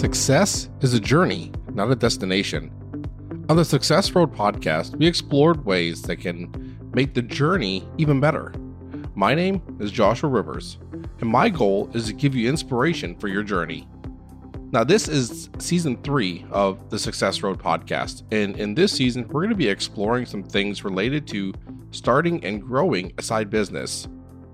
Success is a journey, not a destination. On the Success Road podcast, we explored ways that can make the journey even better. My name is Joshua Rivers, and my goal is to give you inspiration for your journey. Now, this is season three of the Success Road podcast, and in this season, we're going to be exploring some things related to starting and growing a side business.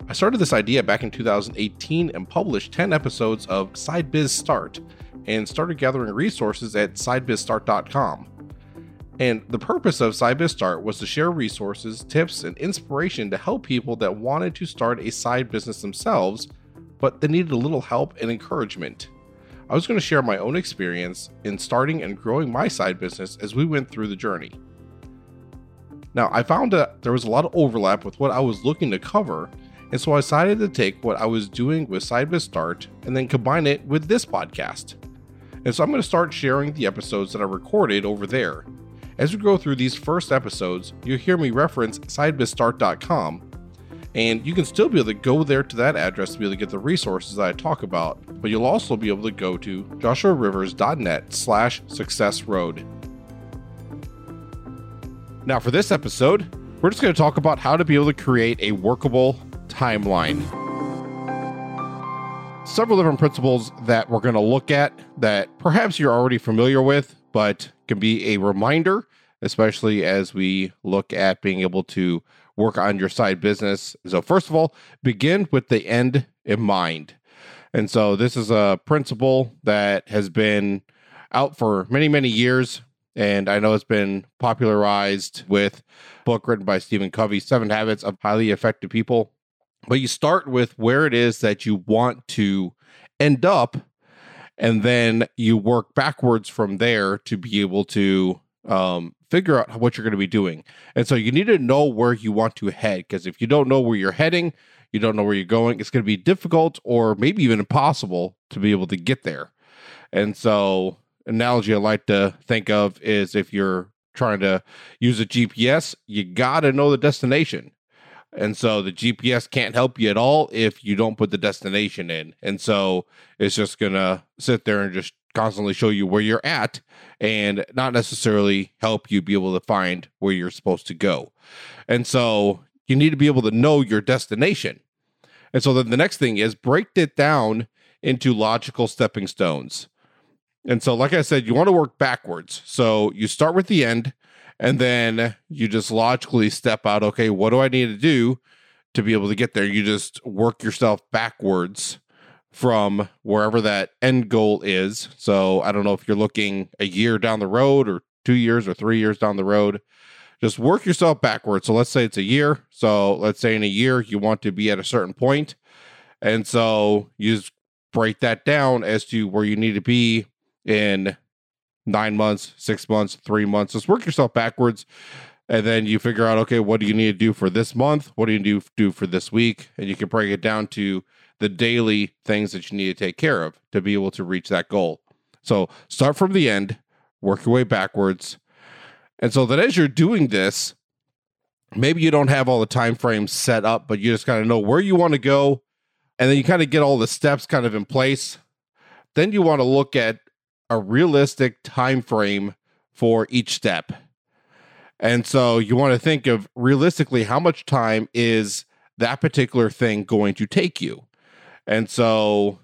I started this idea back in 2018 and published 10 episodes of Side Biz Start and started gathering resources at sidebizstart.com. And the purpose of SideBiz Start was to share resources, tips, and inspiration to help people that wanted to start a side business themselves, but they needed a little help and encouragement. I was going to share my own experience in starting and growing my side business as we went through the journey. Now, I found that there was a lot of overlap with what I was looking to cover, and so I decided to take what I was doing with SideBiz Start and then combine it with this podcast. And so I'm going to start sharing the episodes that I recorded over there. As we go through these first episodes, you'll hear me reference sidebizstart.com, and you can still be able to go there to that address to be able to get the resources that I talk about, but you'll also be able to go to joshuarivers.net slash success road. Now, for this episode, we're just going to talk about how to be able to create a workable timeline. Several different principles that we're going to look at that perhaps you're already familiar with, but can be a reminder, especially as we look at being able to work on your side business. So, first of all, begin with the end in mind. And so, this is a principle that has been out for many, many years. And I know it's been popularized with book written by Stephen Covey, Seven Habits of Highly Effective People. But you start with where it is that you want to end up, and then you work backwards from there to be able to um, figure out what you're going to be doing. And so you need to know where you want to head because if you don't know where you're heading, you don't know where you're going, it's going to be difficult or maybe even impossible to be able to get there. And so, analogy I like to think of is if you're trying to use a GPS, you got to know the destination. And so the GPS can't help you at all if you don't put the destination in. And so it's just going to sit there and just constantly show you where you're at and not necessarily help you be able to find where you're supposed to go. And so you need to be able to know your destination. And so then the next thing is break it down into logical stepping stones. And so, like I said, you want to work backwards. So you start with the end and then you just logically step out okay what do i need to do to be able to get there? You just work yourself backwards from wherever that end goal is. So i don't know if you're looking a year down the road or two years or three years down the road. Just work yourself backwards. So let's say it's a year. So let's say in a year you want to be at a certain point. And so you just break that down as to where you need to be in nine months, six months, three months. Just work yourself backwards. And then you figure out, okay, what do you need to do for this month? What do you do, do for this week? And you can break it down to the daily things that you need to take care of to be able to reach that goal. So start from the end, work your way backwards. And so that as you're doing this, maybe you don't have all the time frames set up, but you just kind of know where you want to go. And then you kind of get all the steps kind of in place. Then you want to look at a realistic time frame for each step. And so you want to think of realistically how much time is that particular thing going to take you. And so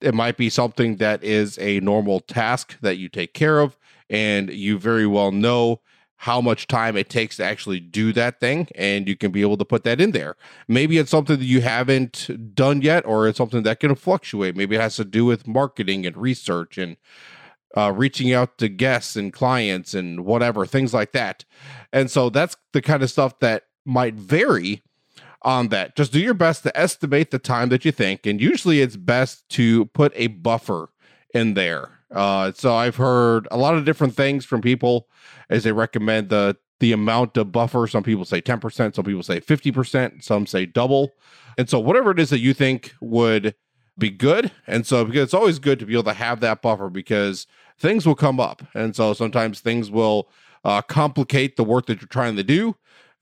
it might be something that is a normal task that you take care of and you very well know how much time it takes to actually do that thing and you can be able to put that in there. Maybe it's something that you haven't done yet or it's something that can fluctuate. Maybe it has to do with marketing and research and uh, reaching out to guests and clients and whatever, things like that. And so that's the kind of stuff that might vary on that. Just do your best to estimate the time that you think. And usually it's best to put a buffer in there. Uh, so I've heard a lot of different things from people as they recommend the the amount of buffer. Some people say 10%, some people say 50%, some say double. And so whatever it is that you think would be good. And so because it's always good to be able to have that buffer because things will come up. And so sometimes things will uh, complicate the work that you're trying to do.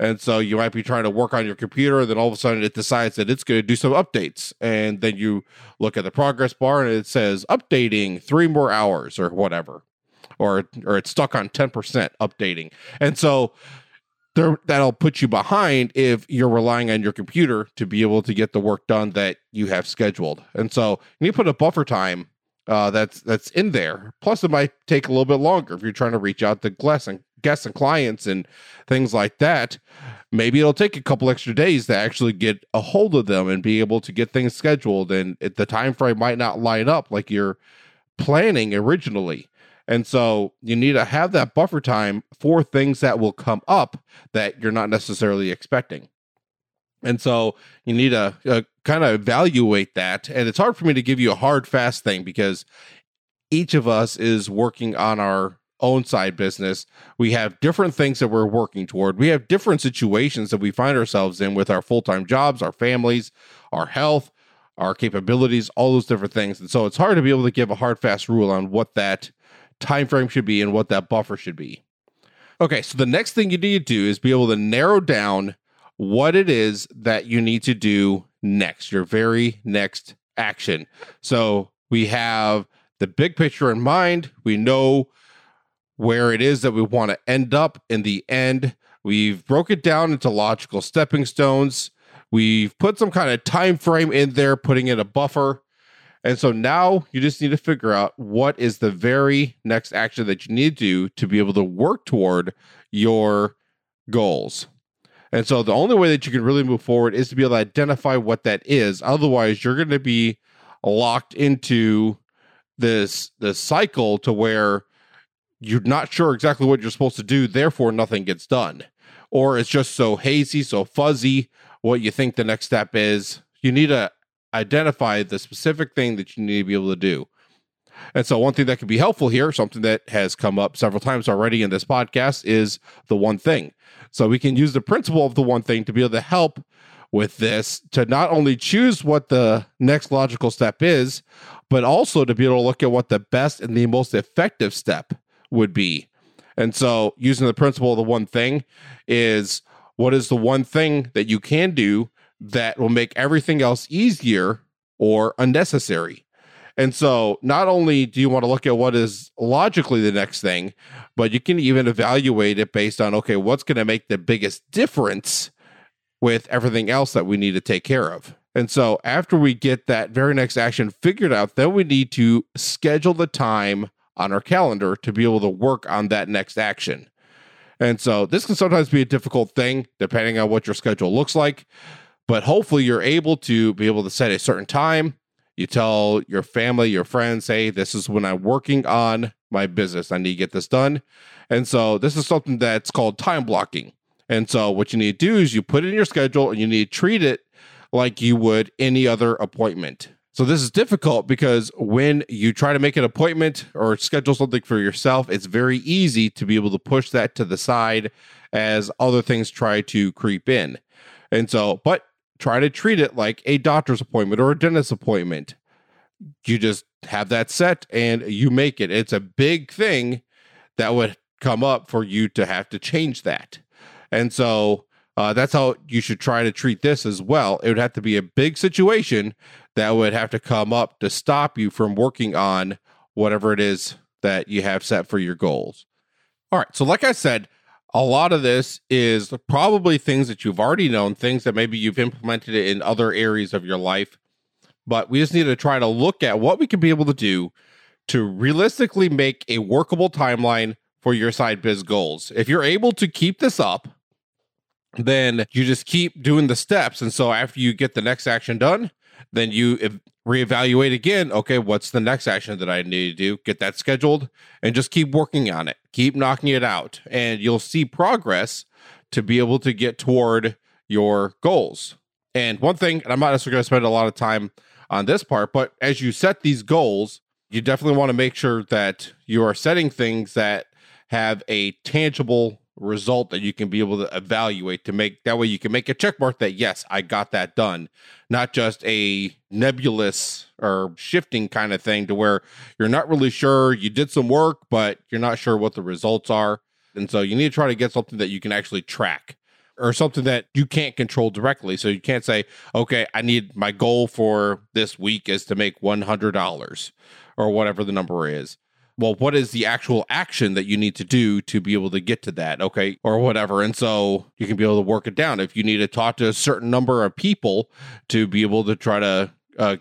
And so you might be trying to work on your computer, and then all of a sudden it decides that it's going to do some updates. And then you look at the progress bar and it says updating three more hours or whatever. Or or it's stuck on 10% updating. And so there, that'll put you behind if you're relying on your computer to be able to get the work done that you have scheduled. And so you put a buffer time uh, that's that's in there. Plus, it might take a little bit longer if you're trying to reach out to guests and guests and clients and things like that. Maybe it'll take a couple extra days to actually get a hold of them and be able to get things scheduled. And it, the time frame might not line up like you're planning originally. And so you need to have that buffer time for things that will come up that you're not necessarily expecting. And so you need to uh, kind of evaluate that. And it's hard for me to give you a hard, fast thing because each of us is working on our own side business. We have different things that we're working toward. We have different situations that we find ourselves in with our full time jobs, our families, our health, our capabilities, all those different things. And so it's hard to be able to give a hard, fast rule on what that time frame should be and what that buffer should be. Okay, so the next thing you need to do is be able to narrow down what it is that you need to do next, your very next action. So we have the big picture in mind. We know where it is that we want to end up in the end. We've broke it down into logical stepping stones. We've put some kind of time frame in there, putting in a buffer. And so now you just need to figure out what is the very next action that you need to do to be able to work toward your goals. And so the only way that you can really move forward is to be able to identify what that is. Otherwise, you're going to be locked into this this cycle to where you're not sure exactly what you're supposed to do, therefore nothing gets done. Or it's just so hazy, so fuzzy what you think the next step is. You need to identify the specific thing that you need to be able to do. And so, one thing that can be helpful here, something that has come up several times already in this podcast, is the one thing. So, we can use the principle of the one thing to be able to help with this to not only choose what the next logical step is, but also to be able to look at what the best and the most effective step would be. And so, using the principle of the one thing is what is the one thing that you can do that will make everything else easier or unnecessary. And so, not only do you want to look at what is logically the next thing, but you can even evaluate it based on okay, what's going to make the biggest difference with everything else that we need to take care of. And so, after we get that very next action figured out, then we need to schedule the time on our calendar to be able to work on that next action. And so, this can sometimes be a difficult thing depending on what your schedule looks like but hopefully you're able to be able to set a certain time. You tell your family your friends hey this is when i'm working on my business. I need to get this done. And so this is something that's called time blocking. And so what you need to do is you put it in your schedule and you need to treat it like you would any other appointment so this is difficult because when you try to make an appointment or schedule something for yourself it's very easy to be able to push that to the side as other things try to creep in and so but try to treat it like a doctor's appointment or a dentist appointment. You just have that set and you make it. It's a big thing that would come up for you to have to change that. And so uh, that's how you should try to treat this as well. It would have to be a big situation that would have to come up to stop you from working on whatever it is that you have set for your goals. All right. So, like I said, a lot of this is probably things that you've already known, things that maybe you've implemented in other areas of your life. But we just need to try to look at what we can be able to do to realistically make a workable timeline for your side biz goals. If you're able to keep this up, then you just keep doing the steps. And so after you get the next action done, then you reevaluate again. Okay, what's the next action that I need to do? Get that scheduled and just keep working on it. Keep knocking it out, and you'll see progress to be able to get toward your goals. And one thing, and I'm not necessarily going to spend a lot of time on this part, but as you set these goals, you definitely want to make sure that you are setting things that have a tangible result that you can be able to evaluate to make that way you can make a check mark that yes i got that done not just a nebulous or shifting kind of thing to where you're not really sure you did some work but you're not sure what the results are and so you need to try to get something that you can actually track or something that you can't control directly. So you can't say, okay, I need my goal for this week is to make $100 or whatever the number is. Well, what is the actual action that you need to do to be able to get to that? Okay, or whatever. And so you can be able to work it down. If you need to talk to a certain number of people to be able to try to uh,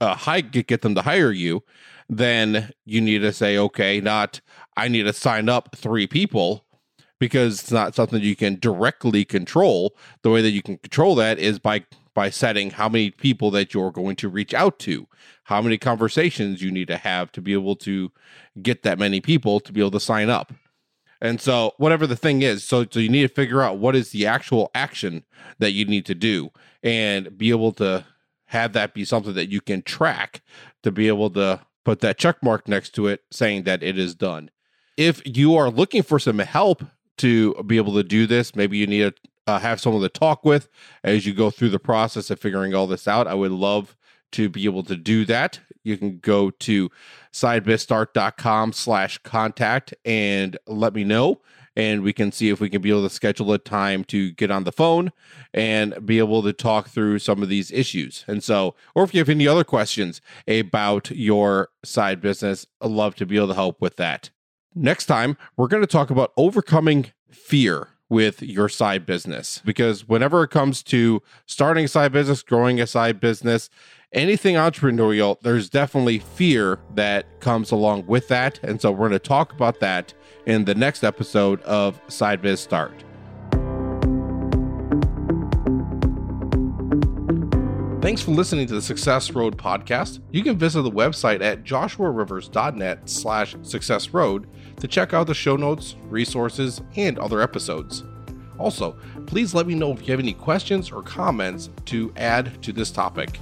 uh, get them to hire you, then you need to say, okay, not I need to sign up three people because it's not something you can directly control. The way that you can control that is by by setting how many people that you're going to reach out to, how many conversations you need to have to be able to get that many people to be able to sign up. And so whatever the thing is, so so you need to figure out what is the actual action that you need to do and be able to have that be something that you can track to be able to put that check mark next to it saying that it is done. If you are looking for some help to be able to do this. Maybe you need to uh, have someone to talk with as you go through the process of figuring all this out. I would love to be able to do that. You can go to sidebizstart.com slash contact and let me know. And we can see if we can be able to schedule a time to get on the phone and be able to talk through some of these issues. And so, or if you have any other questions about your side business, I'd love to be able to help with that. Next time, we're going to talk about overcoming fear with your side business because whenever it comes to starting a side business, growing a side business, anything entrepreneurial, there's definitely fear that comes along with that. And so we're going to talk about that in the next episode of Side Biz Start. Thanks for listening to the Success Road podcast. You can visit the website at joshuarivers.net slash success road to check out the show notes, resources, and other episodes. Also, please let me know if you have any questions or comments to add to this topic.